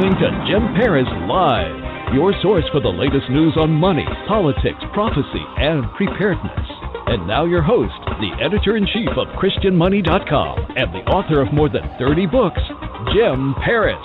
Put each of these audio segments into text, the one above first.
Listening to Jim Paris Live, your source for the latest news on money, politics, prophecy, and preparedness. And now, your host, the editor in chief of ChristianMoney.com and the author of more than 30 books, Jim Paris.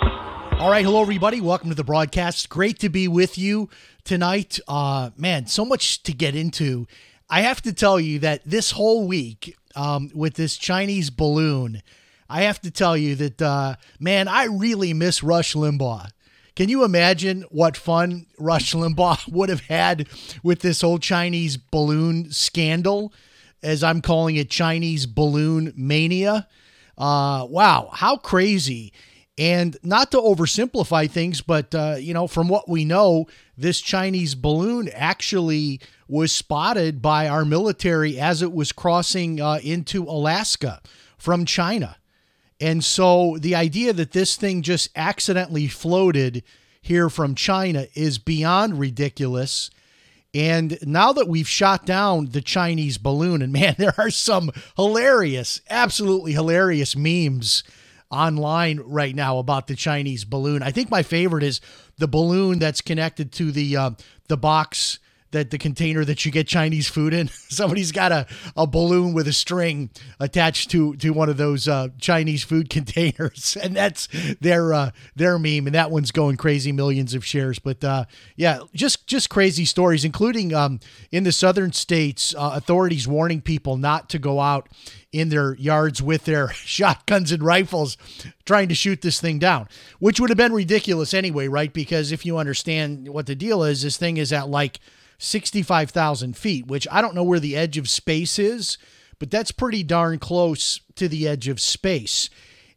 All right, hello everybody. Welcome to the broadcast. Great to be with you tonight. Uh, man, so much to get into. I have to tell you that this whole week um, with this Chinese balloon, I have to tell you that uh, man, I really miss Rush Limbaugh. Can you imagine what fun Rush Limbaugh would have had with this whole Chinese balloon scandal, as I'm calling it, Chinese balloon mania? Uh, wow, how crazy! And not to oversimplify things, but uh, you know, from what we know, this Chinese balloon actually was spotted by our military as it was crossing uh, into Alaska from China. And so the idea that this thing just accidentally floated here from China is beyond ridiculous. And now that we've shot down the Chinese balloon, and man, there are some hilarious, absolutely hilarious memes online right now about the Chinese balloon. I think my favorite is the balloon that's connected to the uh, the box that the container that you get Chinese food in. Somebody's got a, a balloon with a string attached to to one of those uh, Chinese food containers, and that's their uh, their meme. And that one's going crazy, millions of shares. But uh, yeah, just just crazy stories, including um, in the southern states, uh, authorities warning people not to go out in their yards with their shotguns and rifles trying to shoot this thing down, which would have been ridiculous anyway, right? Because if you understand what the deal is, this thing is at like 65,000 feet, which I don't know where the edge of space is, but that's pretty darn close to the edge of space.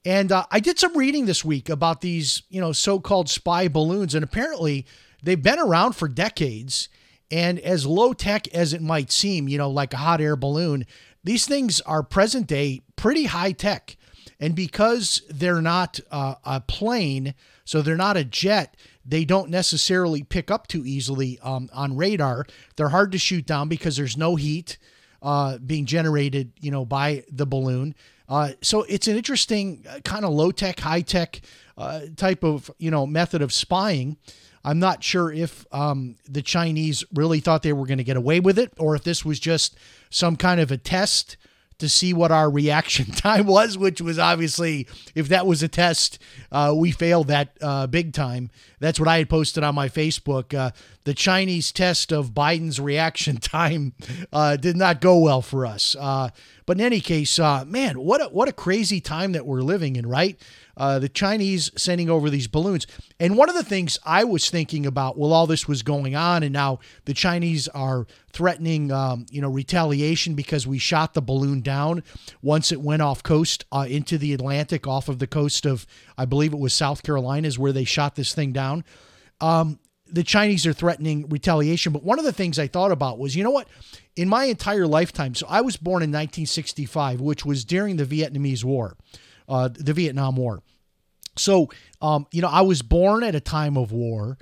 And uh, I did some reading this week about these, you know, so-called spy balloons, and apparently they've been around for decades. And as low tech as it might seem, you know, like a hot air balloon, these things are present day pretty high tech. And because they're not uh, a plane, so they're not a jet, they don't necessarily pick up too easily um, on radar. They're hard to shoot down because there's no heat uh, being generated, you know, by the balloon. Uh, so it's an interesting uh, kind of low tech, high tech uh, type of you know method of spying. I'm not sure if um, the Chinese really thought they were going to get away with it, or if this was just some kind of a test to see what our reaction time was, which was obviously, if that was a test, uh, we failed that uh, big time. That's what I had posted on my Facebook. Uh, the Chinese test of Biden's reaction time uh, did not go well for us. Uh, but in any case, uh, man, what a, what a crazy time that we're living in, right? Uh, the Chinese sending over these balloons. And one of the things I was thinking about while all this was going on, and now the Chinese are threatening, um, you know, retaliation because we shot the balloon down once it went off coast uh, into the Atlantic, off of the coast of, I believe it was South Carolina, is where they shot this thing down. Um, the Chinese are threatening retaliation. But one of the things I thought about was, you know what? In my entire lifetime, so I was born in 1965, which was during the Vietnamese War uh, the Vietnam War. So, um, you know, I was born at a time of war,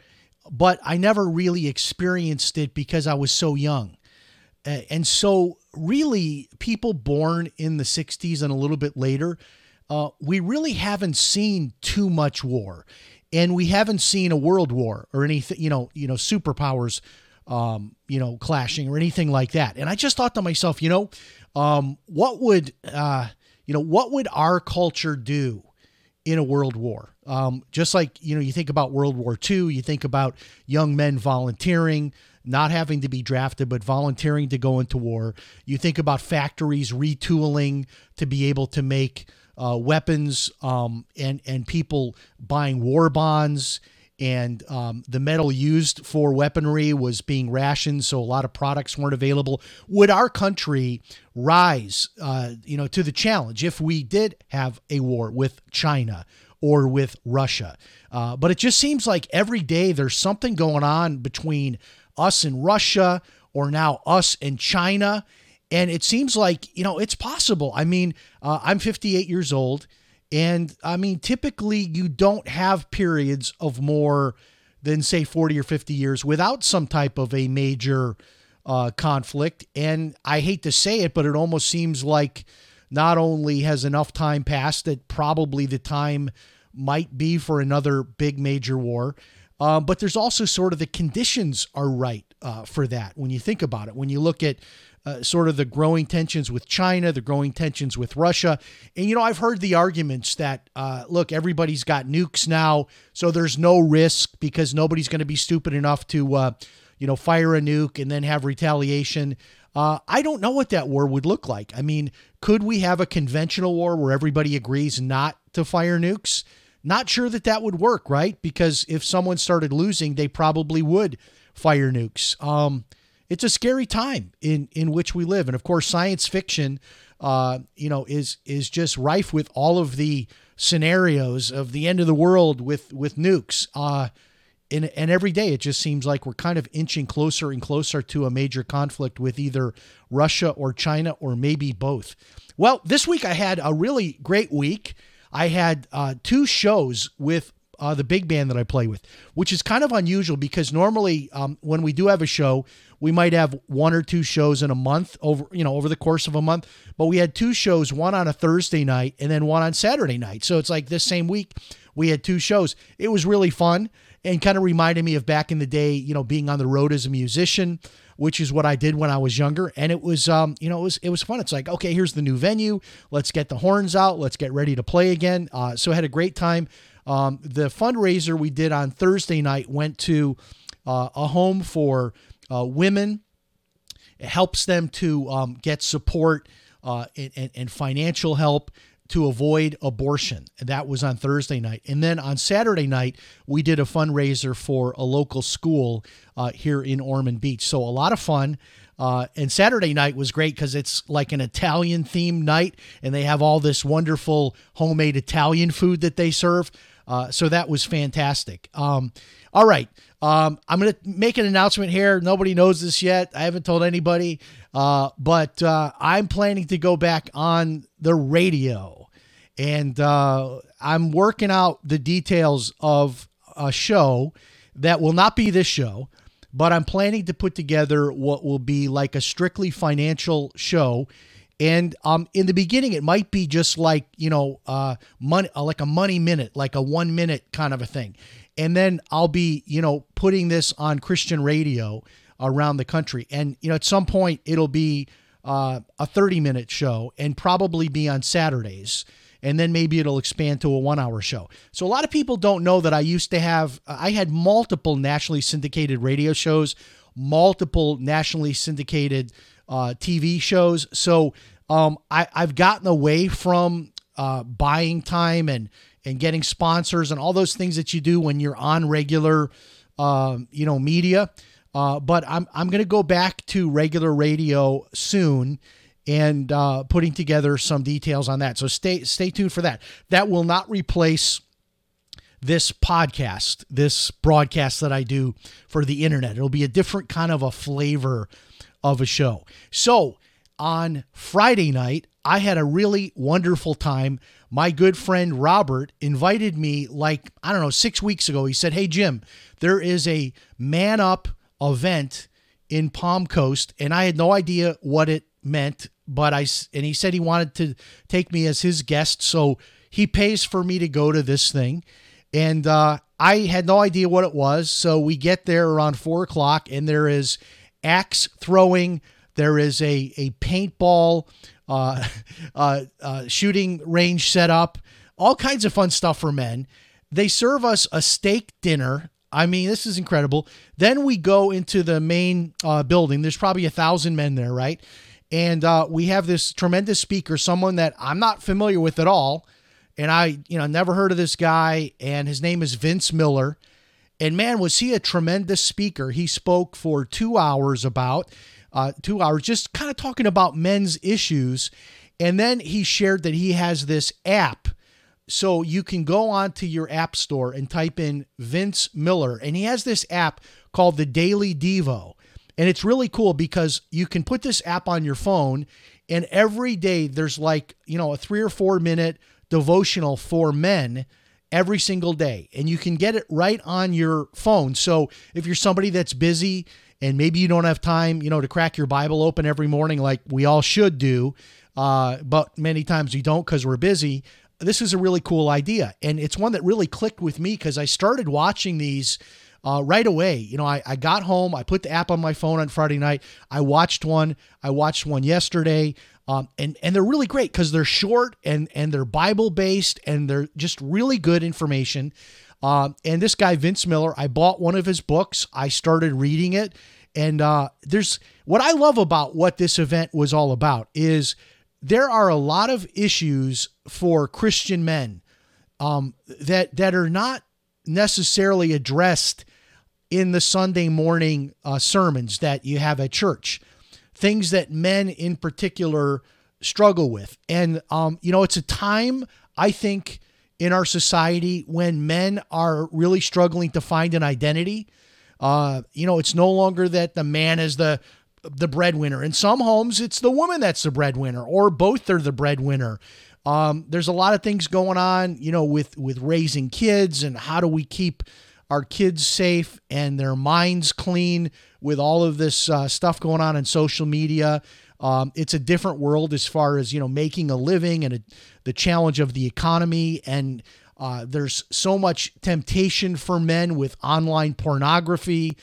but I never really experienced it because I was so young. And so, really, people born in the 60s and a little bit later, uh, we really haven't seen too much war. And we haven't seen a world war or anything, you know, you know, superpowers, um, you know, clashing or anything like that. And I just thought to myself, you know, um, what would, uh, you know, what would our culture do in a world war? Um, just like, you know, you think about World War II, you think about young men volunteering, not having to be drafted, but volunteering to go into war. You think about factories retooling to be able to make uh, weapons um, and, and people buying war bonds and um, the metal used for weaponry was being rationed, so a lot of products weren't available. Would our country rise, uh, you know, to the challenge if we did have a war with China or with Russia? Uh, but it just seems like every day there's something going on between us and Russia, or now us and China. And it seems like, you know, it's possible. I mean, uh, I'm 58 years old. And I mean, typically you don't have periods of more than, say, 40 or 50 years without some type of a major uh, conflict. And I hate to say it, but it almost seems like not only has enough time passed that probably the time might be for another big major war, um, but there's also sort of the conditions are right uh, for that when you think about it. When you look at uh, sort of the growing tensions with China, the growing tensions with Russia. And, you know, I've heard the arguments that, uh, look, everybody's got nukes now, so there's no risk because nobody's going to be stupid enough to, uh, you know, fire a nuke and then have retaliation. Uh, I don't know what that war would look like. I mean, could we have a conventional war where everybody agrees not to fire nukes? Not sure that that would work, right? Because if someone started losing, they probably would fire nukes. Um, it's a scary time in in which we live, and of course, science fiction, uh, you know, is is just rife with all of the scenarios of the end of the world with with nukes. Uh, and, and every day it just seems like we're kind of inching closer and closer to a major conflict with either Russia or China or maybe both. Well, this week I had a really great week. I had uh, two shows with uh, the big band that I play with, which is kind of unusual because normally um, when we do have a show, we might have one or two shows in a month over you know over the course of a month. But we had two shows, one on a Thursday night and then one on Saturday night. So it's like this same week we had two shows. It was really fun and kind of reminded me of back in the day, you know, being on the road as a musician which is what I did when I was younger. And it was, um, you know, it was it was fun. It's like, okay, here's the new venue. Let's get the horns out. Let's get ready to play again. Uh, so I had a great time. Um, the fundraiser we did on Thursday night went to uh, a home for uh, women. It helps them to um, get support uh, and, and, financial help to avoid abortion. That was on Thursday night. And then on Saturday night, we did a fundraiser for a local school uh, here in Ormond Beach. So a lot of fun. Uh, and Saturday night was great because it's like an Italian themed night, and they have all this wonderful homemade Italian food that they serve. Uh, so that was fantastic. Um, all right. Um, I'm going to make an announcement here. Nobody knows this yet. I haven't told anybody, uh, but uh, I'm planning to go back on the radio. And uh, I'm working out the details of a show that will not be this show, but I'm planning to put together what will be like a strictly financial show and um, in the beginning, it might be just like you know, uh, money, uh, like a money minute, like a one minute kind of a thing. And then I'll be you know putting this on Christian radio around the country. And you know, at some point, it'll be uh, a thirty minute show and probably be on Saturdays. And then maybe it'll expand to a one hour show. So a lot of people don't know that I used to have, I had multiple nationally syndicated radio shows, multiple nationally syndicated uh, TV shows. So um, I, I've gotten away from uh, buying time and and getting sponsors and all those things that you do when you're on regular, um, you know, media. Uh, but I'm I'm going to go back to regular radio soon and uh, putting together some details on that. So stay stay tuned for that. That will not replace this podcast, this broadcast that I do for the internet. It'll be a different kind of a flavor of a show. So on Friday night, I had a really wonderful time. My good friend Robert invited me, like, I don't know, six weeks ago. He said, Hey, Jim, there is a man up event in Palm Coast, and I had no idea what it meant. But I, and he said he wanted to take me as his guest. So he pays for me to go to this thing. And uh, I had no idea what it was. So we get there around four o'clock, and there is axe throwing. There is a, a paintball uh, uh, uh, shooting range set up, all kinds of fun stuff for men. They serve us a steak dinner. I mean, this is incredible. Then we go into the main uh, building. There's probably a thousand men there, right? And uh, we have this tremendous speaker, someone that I'm not familiar with at all. And I, you know, never heard of this guy. And his name is Vince Miller And man, was he a tremendous speaker. He spoke for two hours about, uh, two hours, just kind of talking about men's issues. And then he shared that he has this app. So you can go onto your app store and type in Vince Miller. And he has this app called the Daily Devo. And it's really cool because you can put this app on your phone, and every day there's like, you know, a three or four minute devotional for men every single day. And you can get it right on your phone. So if you're somebody that's busy and maybe you don't have time, you know, to crack your Bible open every morning like we all should do, uh, but many times we don't because we're busy. This is a really cool idea. And it's one that really clicked with me because I started watching these uh, right away. You know, I, I got home, I put the app on my phone on Friday night. I watched one. I watched one yesterday. Um, and and they're really great because they're short and and they're Bible based and they're just really good information. Uh, and this guy Vince Miller, I bought one of his books. I started reading it, and uh, there's what I love about what this event was all about is there are a lot of issues for Christian men um, that that are not necessarily addressed in the Sunday morning uh, sermons that you have at church. Things that men in particular struggle with. And, um, you know, it's a time, I think, in our society when men are really struggling to find an identity. Uh, you know, it's no longer that the man is the the breadwinner. In some homes, it's the woman that's the breadwinner, or both are the breadwinner. Um, there's a lot of things going on, you know, with with raising kids and how do we keep our kids safe and their minds clean with all of this uh, stuff going on in social media. Um, it's a different world as far as you know making a living and a, the challenge of the economy and uh, there's so much temptation for men with online pornography.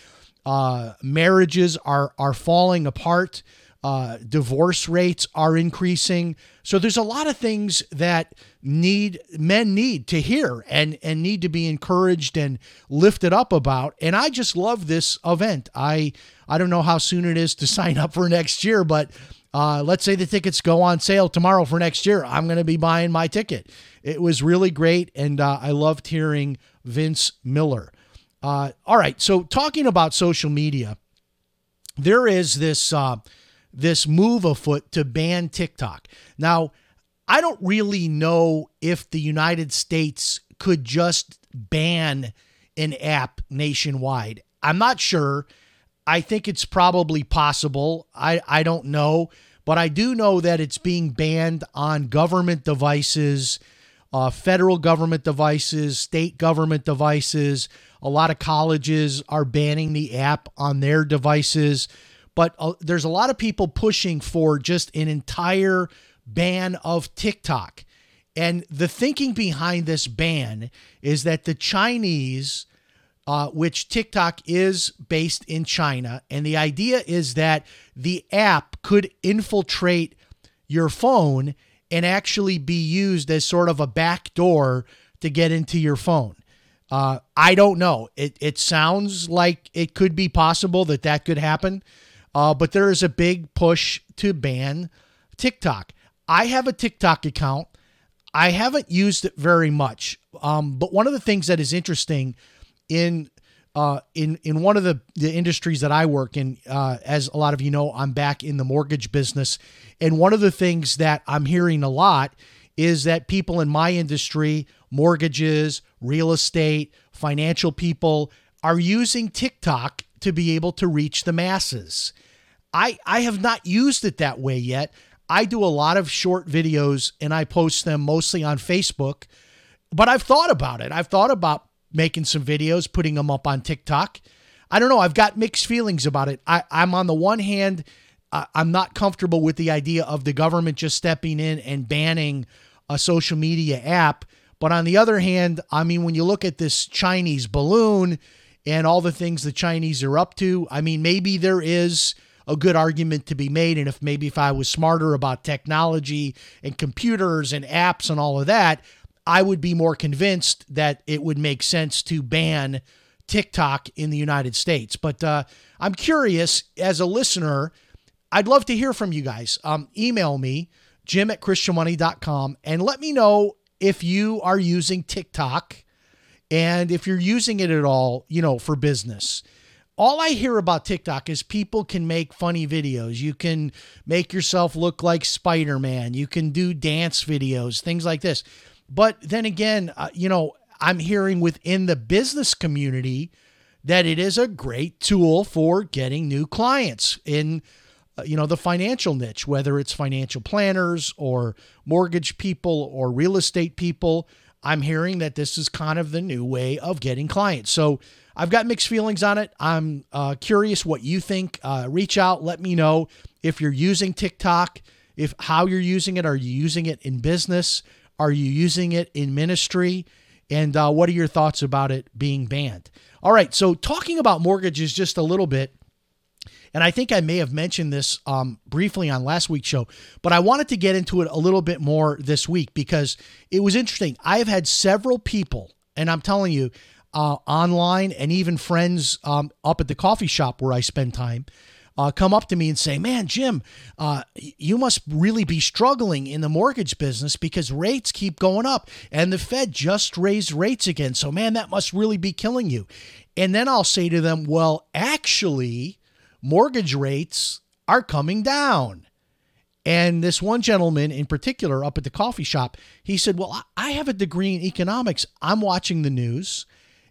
Uh, marriages are are falling apart. Uh, divorce rates are increasing. So there's a lot of things that need men need to hear and and need to be encouraged and lifted up about. And I just love this event. I I don't know how soon it is to sign up for next year, but uh, let's say the tickets go on sale tomorrow for next year. I'm going to be buying my ticket. It was really great, and uh, I loved hearing Vince Miller. Uh, all right, so talking about social media, there is this uh, this move afoot to ban TikTok. Now, I don't really know if the United States could just ban an app nationwide. I'm not sure. I think it's probably possible. I, I don't know. But I do know that it's being banned on government devices, uh, federal government devices, state government devices. A lot of colleges are banning the app on their devices. But uh, there's a lot of people pushing for just an entire ban of TikTok. And the thinking behind this ban is that the Chinese, uh, which TikTok is based in China, and the idea is that the app could infiltrate your phone and actually be used as sort of a back door to get into your phone. Uh, I don't know. It, it sounds like it could be possible that that could happen. Uh, but there is a big push to ban TikTok. I have a TikTok account. I haven't used it very much. Um, but one of the things that is interesting in uh, in in one of the, the industries that I work in, uh, as a lot of you know, I'm back in the mortgage business, and one of the things that I'm hearing a lot is that people in my industry, mortgages, real estate, financial people, are using TikTok to be able to reach the masses. I I have not used it that way yet. I do a lot of short videos and I post them mostly on Facebook, but I've thought about it. I've thought about making some videos, putting them up on TikTok. I don't know. I've got mixed feelings about it. I, I'm on the one hand, I'm not comfortable with the idea of the government just stepping in and banning a social media app. But on the other hand, I mean, when you look at this Chinese balloon and all the things the Chinese are up to, I mean, maybe there is a good argument to be made. And if maybe if I was smarter about technology and computers and apps and all of that, I would be more convinced that it would make sense to ban TikTok in the United States. But uh, I'm curious, as a listener, I'd love to hear from you guys. Um, email me, jim at christianmoney.com, and let me know if you are using TikTok And if you're using it at all, you know, for business, all I hear about TikTok is people can make funny videos. You can make yourself look like Spider Man. You can do dance videos, things like this. But then again, uh, you know, I'm hearing within the business community that it is a great tool for getting new clients in uh, you know the financial niche whether it's financial planners or mortgage people or real estate people i'm hearing that this is kind of the new way of getting clients. So i've got mixed feelings on it. I'm uh, curious what you think. Uh, reach out. Let me know if you're using tiktok if how you're using it. Are you using it in business? Are you using it in ministry? And uh, what are your thoughts about it being banned? All right. So talking about mortgages just a little bit and I think I may have mentioned this um, briefly on last week's show, but I wanted to get into it a little bit more this week because it was interesting. I have had several people, and I'm telling you, uh, online and even friends um, up at the coffee shop where I spend time. Uh, come up to me and say, Man, Jim, uh, you must really be struggling in the mortgage business because rates keep going up and the Fed just raised rates again. So, man, that must really be killing you. And then I'll say to them, Well, actually, mortgage rates are coming down. And this one gentleman in particular up at the coffee shop, he said, Well, I have a degree in economics. I'm watching the news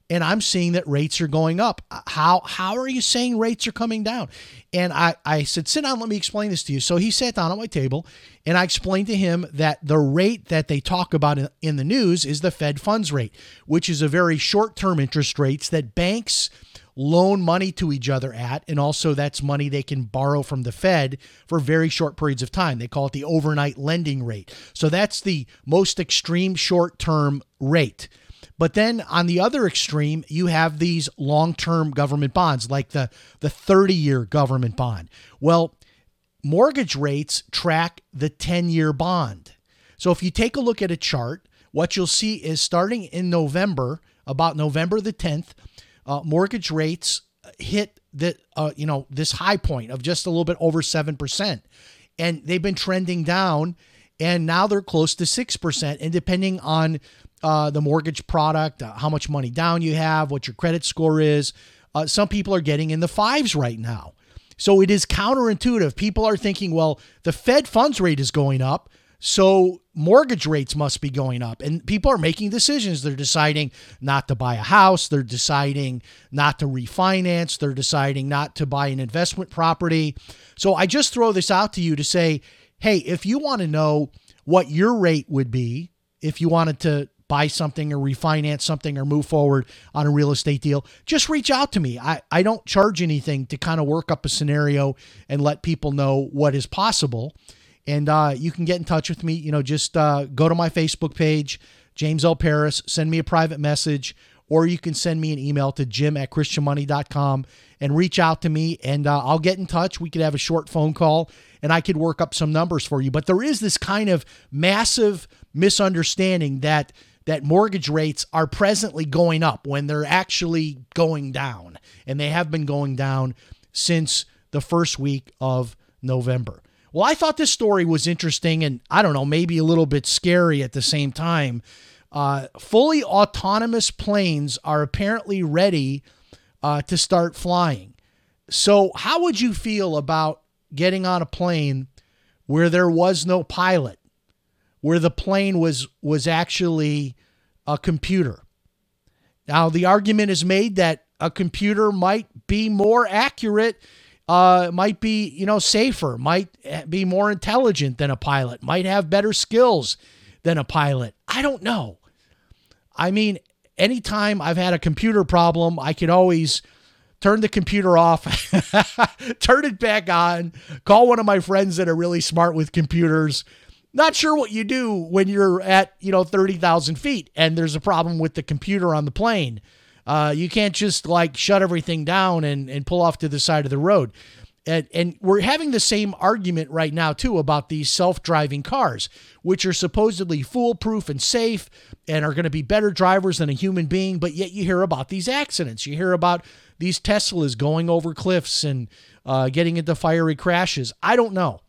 and I'm seeing that rates are going up. How how are you saying rates are coming down? And I, I said, sit down, let me explain this to you. So he sat down at my table and I explained to him that the rate that they talk about in, in the news is the Fed funds rate, which is a very short-term interest rates that banks – loan money to each other at. And also, that's money they can borrow from the Fed for very short periods of time. They call it the overnight lending rate. So that's the most extreme short term rate. But then on the other extreme, you have these long term government bonds, like the, the 30 year government bond. Well, mortgage rates track the 10 year bond. So if you take a look at a chart, what you'll see is starting in November, about November the 10th, uh, mortgage rates hit the uh, you know this high point of just a little bit over seven percent, and they've been trending down, and now they're close to six percent. And depending on uh, the mortgage product, uh, how much money down you have, what your credit score is, uh, some people are getting in the fives right now. So it is counterintuitive. People are thinking, well, the Fed funds rate is going up. So mortgage rates must be going up and people are making decisions. They're deciding not to buy a house. They're deciding not to refinance. They're deciding not to buy an investment property. So i just throw this out to you to say hey if you want to know what your rate would be if you wanted to buy something or refinance something or move forward on a real estate deal just reach out to me. I, I don't charge anything to kind of work up a scenario and let people know what is possible and uh, you can get in touch with me. You know, just uh, go to my Facebook page, James L. Paris, send me a private message, or you can send me an email to jim at christianmoney.com and reach out to me, and uh, I'll get in touch. We could have a short phone call, and I could work up some numbers for you. But there is this kind of massive misunderstanding that that mortgage rates are presently going up when they're actually going down, and they have been going down since the first week of November. Well, I thought this story was interesting and I don't know, maybe a little bit scary at the same time. Uh, fully autonomous planes are apparently ready uh, to start flying. So, how would you feel about getting on a plane where there was no pilot, where the plane was was actually a computer? Now, the argument is made that a computer might be more accurate uh, might be, you know, safer, might be more intelligent than a pilot, might have better skills than a pilot. I don't know. I mean, anytime I've had a computer problem, I could always turn the computer off, turn it back on, call one of my friends that are really smart with computers. Not sure what you do when you're at, you know, 30,000 feet and there's a problem with the computer on the plane. Uh, you can't just like shut everything down and, and pull off to the side of the road. And, and we're having the same argument right now, too, about these self driving cars, which are supposedly foolproof and safe and are going to be better drivers than a human being. But yet you hear about these accidents. You hear about these Teslas going over cliffs and uh, getting into fiery crashes. I don't know.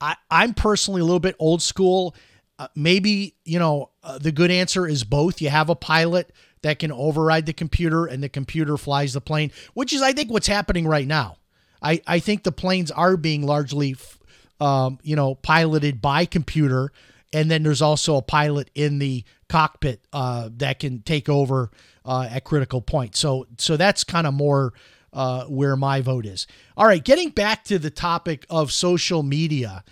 I, I'm personally a little bit old school. Uh, maybe, you know, uh, the good answer is both. You have a pilot that can override the computer and the computer flies the plane, which is, I think, what's happening right now. I, I think the planes are being largely, um, you know, piloted by computer. And then there's also a pilot in the cockpit uh, that can take over uh, at critical points. So, so that's kind of more uh, where my vote is. All right, getting back to the topic of social media,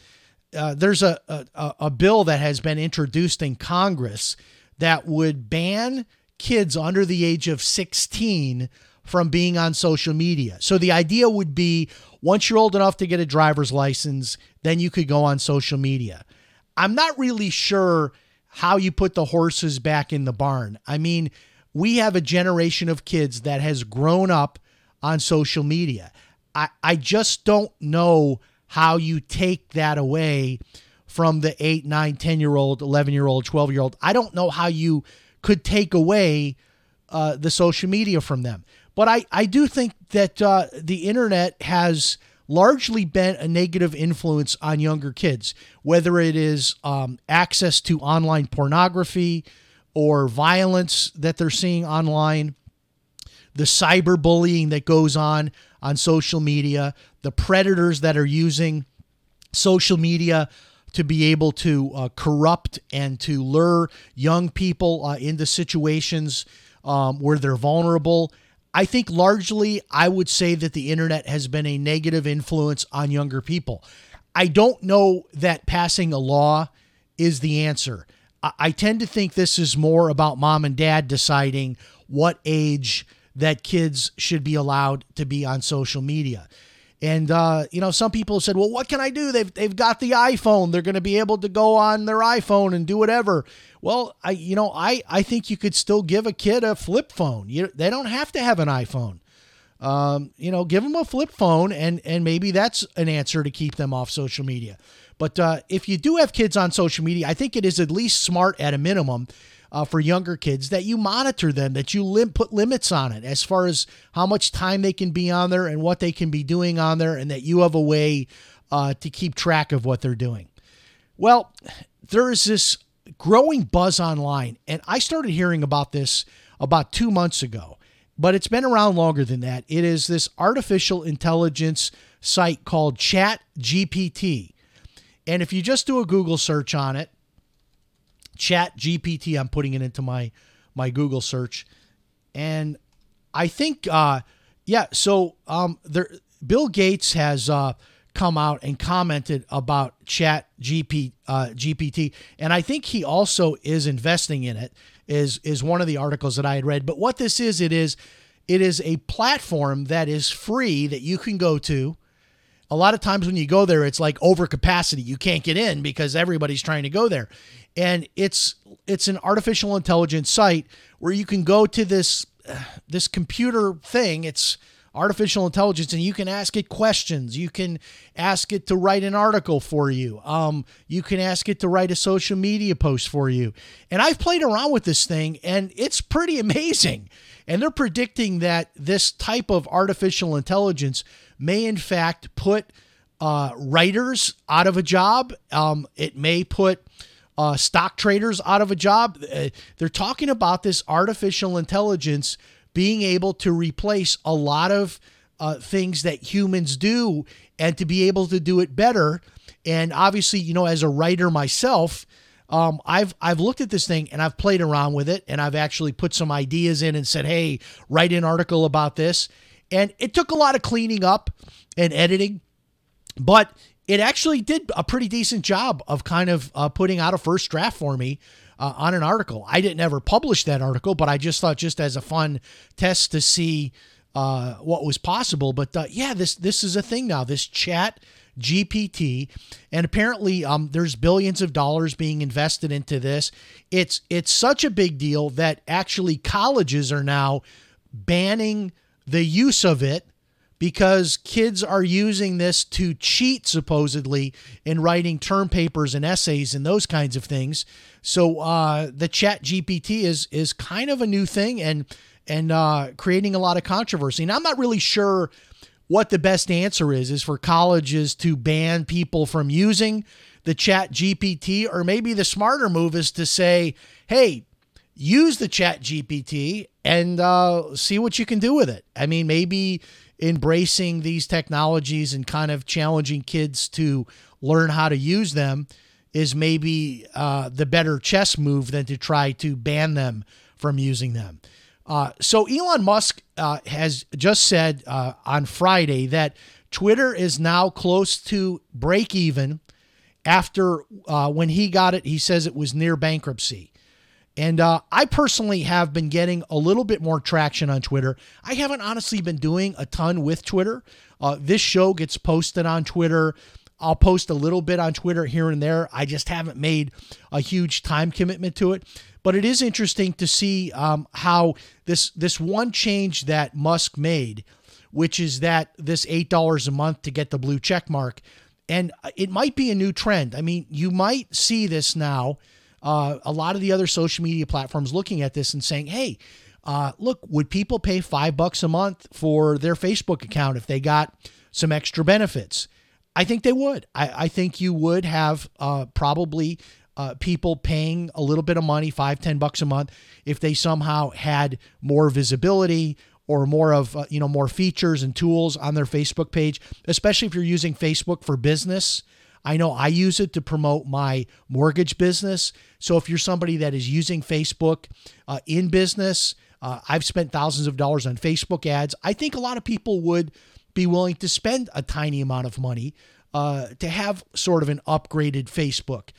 uh, there's a, a a bill that has been introduced in Congress that would ban kids under the age of 16 from being on social media. So the idea would be once you're old enough to get a driver's license, then you could go on social media. I'm not really sure how you put the horses back in the barn. I mean, we have a generation of kids that has grown up on social media. I, I just don't know how you take that away from the 8, 9, 10 year old, 11 year old, 12 year old. I don't know how you could take away uh, the social media from them. But I, I do think that uh, the internet has largely been a negative influence on younger kids, whether it is um, access to online pornography or violence that they're seeing online the cyberbullying that goes on on social media, the predators that are using social media to be able to uh, corrupt and to lure young people uh, into situations um, where they're vulnerable. I think largely, I would say that the internet has been a negative influence on younger people. I don't know that passing a law is the answer. I, I tend to think this is more about mom and dad deciding what age that kids should be allowed to be on social media. And uh, you know, some people said, "Well, what can I do? They've they've got the iPhone. They're going to be able to go on their iPhone and do whatever." Well, I you know, I I think you could still give a kid a flip phone. You they don't have to have an iPhone. Um, you know, give them a flip phone, and and maybe that's an answer to keep them off social media. But uh, if you do have kids on social media, I think it is at least smart at a minimum uh, for younger kids that you monitor them, that you lim- put limits on it as far as how much time they can be on there and what they can be doing on there, and that you have a way uh, to keep track of what they're doing. Well, there is this growing buzz online, and I started hearing about this about two months ago, but it's been around longer than that. It is this artificial intelligence site called Chat GPT. And if you just do a Google search on it, Chat GPT. I'm putting it into my my Google search, and I think uh, yeah. So um, there, Bill Gates has uh, come out and commented about Chat GP, uh, GPT, and I think he also is investing in it. Is is one of the articles that I had read. But what this is, it is it is a platform that is free that you can go to a lot of times when you go there, it's like overcapacity. You can't get in because everybody's trying to go there. And it's it's an artificial intelligence site where you can go to this uh, this computer thing. It's artificial intelligence and you can ask it questions you can ask it to write an article for you um, you can ask it to write a social media post for you and i've played around with this thing and it's pretty amazing and they're predicting that this type of artificial intelligence may, in fact, put uh, writers out of a job. Um, it may put uh, stock traders out of a job. Uh, they're talking about this artificial intelligence being able to replace a lot of uh, things that humans do and to be able to do it better. And obviously, you know, as a writer myself, um, I've I've looked at this thing and I've played around with it and I've actually put some ideas in and said, hey, write an article about this. And it took a lot of cleaning up and editing, but it actually did a pretty decent job of kind of uh, putting out a first draft for me uh, on an article. I didn't ever publish that article, but I just thought just as a fun test to see uh, what was possible. But uh, yeah, this this is a thing now. This chat GPT, and apparently um, there's billions of dollars being invested into this. It's it's such a big deal that actually colleges are now banning the use of it because kids are using this to cheat supposedly in writing term papers and essays and those kinds of things. So uh, the Chat GPT is is kind of a new thing and and uh, creating a lot of controversy. And I'm not really sure what the best answer is is for colleges to ban people from using the chat GPT or maybe the smarter move is to say, "Hey, use the Chat GPT and uh, see what you can do with it. I mean, maybe embracing these technologies and kind of challenging kids to learn how to use them is maybe uh, the better chess move than to try to ban them from using them. Uh, so Elon Musk uh, has just said uh, on Friday that Twitter is now close to break even. After uh, when he got it, he says it was near bankruptcy. And uh, I personally have been getting a little bit more traction on Twitter. I haven't honestly been doing a ton with Twitter. Uh, this show gets posted on Twitter. I'll post a little bit on Twitter here and there. I just haven't made a huge time commitment to it. But it is interesting to see um, how this this one change that Musk made, which is that this eight dollars a month to get the blue check mark, and it might be a new trend. I mean, you might see this now. Uh, a lot of the other social media platforms looking at this and saying, "Hey, uh, look, would people pay five bucks a month for their Facebook account if they got some extra benefits?" I think they would. I, I think you would have uh, probably uh, people paying a little bit of money, five, ten bucks a month, if they somehow had more visibility or more of uh, you know more features and tools on their Facebook page, especially if you're using Facebook for business. I know I use it to promote my mortgage business. So if you're somebody that is using Facebook uh, in business, uh, I've spent thousands of dollars on Facebook ads. I think a lot of people would be willing to spend a tiny amount of money uh, to have sort of an upgraded Facebook.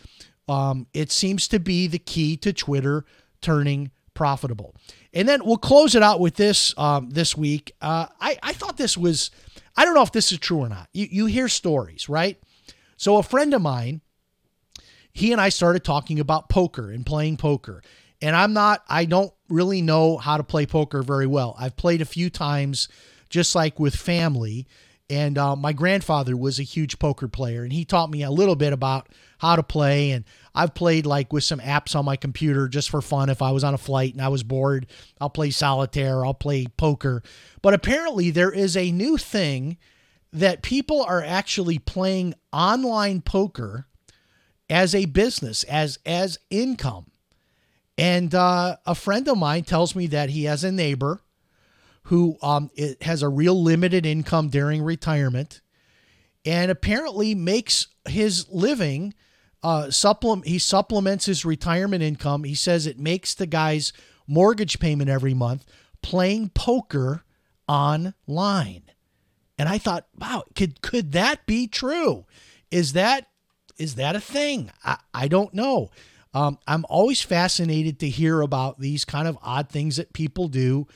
Um, it seems to be the key to Twitter turning profitable. And then we'll close it out with this um, this week. Uh, I, I thought this was, I don't know if this is true or not. You, you hear stories, right? So a friend of mine, he and I started talking about poker and playing poker. And I'm not, I don't really know how to play poker very well. I've played a few times just like with family. And uh, my grandfather was a huge poker player, and he taught me a little bit about how to play. And I've played like with some apps on my computer just for fun. If I was on a flight and I was bored, I'll play solitaire, I'll play poker. But apparently, there is a new thing that people are actually playing online poker as a business, as as income. And uh, a friend of mine tells me that he has a neighbor who um, has a real limited income during retirement and apparently makes his living uh, supplement he supplements his retirement income he says it makes the guy's mortgage payment every month playing poker online and i thought wow could could that be true is that is that a thing i, I don't know um, i'm always fascinated to hear about these kind of odd things that people do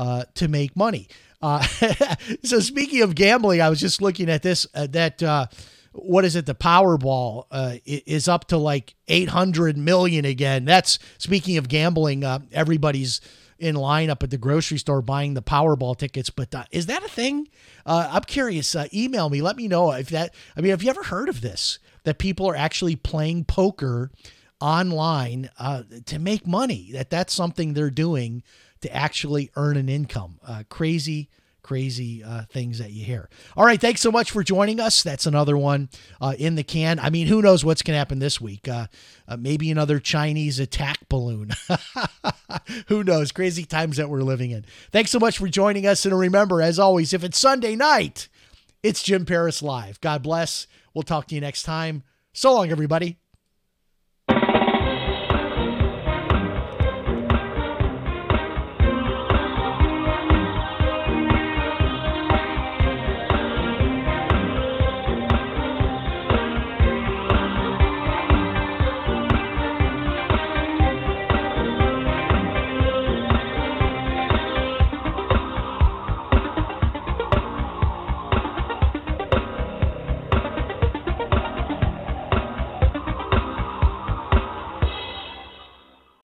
uh, to make money. Uh, so speaking of gambling, I was just looking at this uh, that uh, what is it? The Powerball uh, is up to like 800 million again. That's speaking of gambling. Uh, everybody's in line up at the grocery store buying the Powerball tickets. But uh, is that a thing? Uh, I'm curious. Uh, email me. Let me know if that. I mean, have you ever heard of this? That people are actually playing poker online uh, to make money. That that's something they're doing to actually earn an income. Uh, crazy, crazy uh, things that you hear. All right, thanks so much for joining us. That's another one uh, in the can. I mean, who knows what's going to happen this week? Uh, uh, maybe another Chinese attack balloon. who knows? Crazy times that we're living in. Thanks so much for joining us. And remember, as always, if it's Sunday night, it's Jim Paris Live. God bless. We'll talk to you next time. So long, everybody.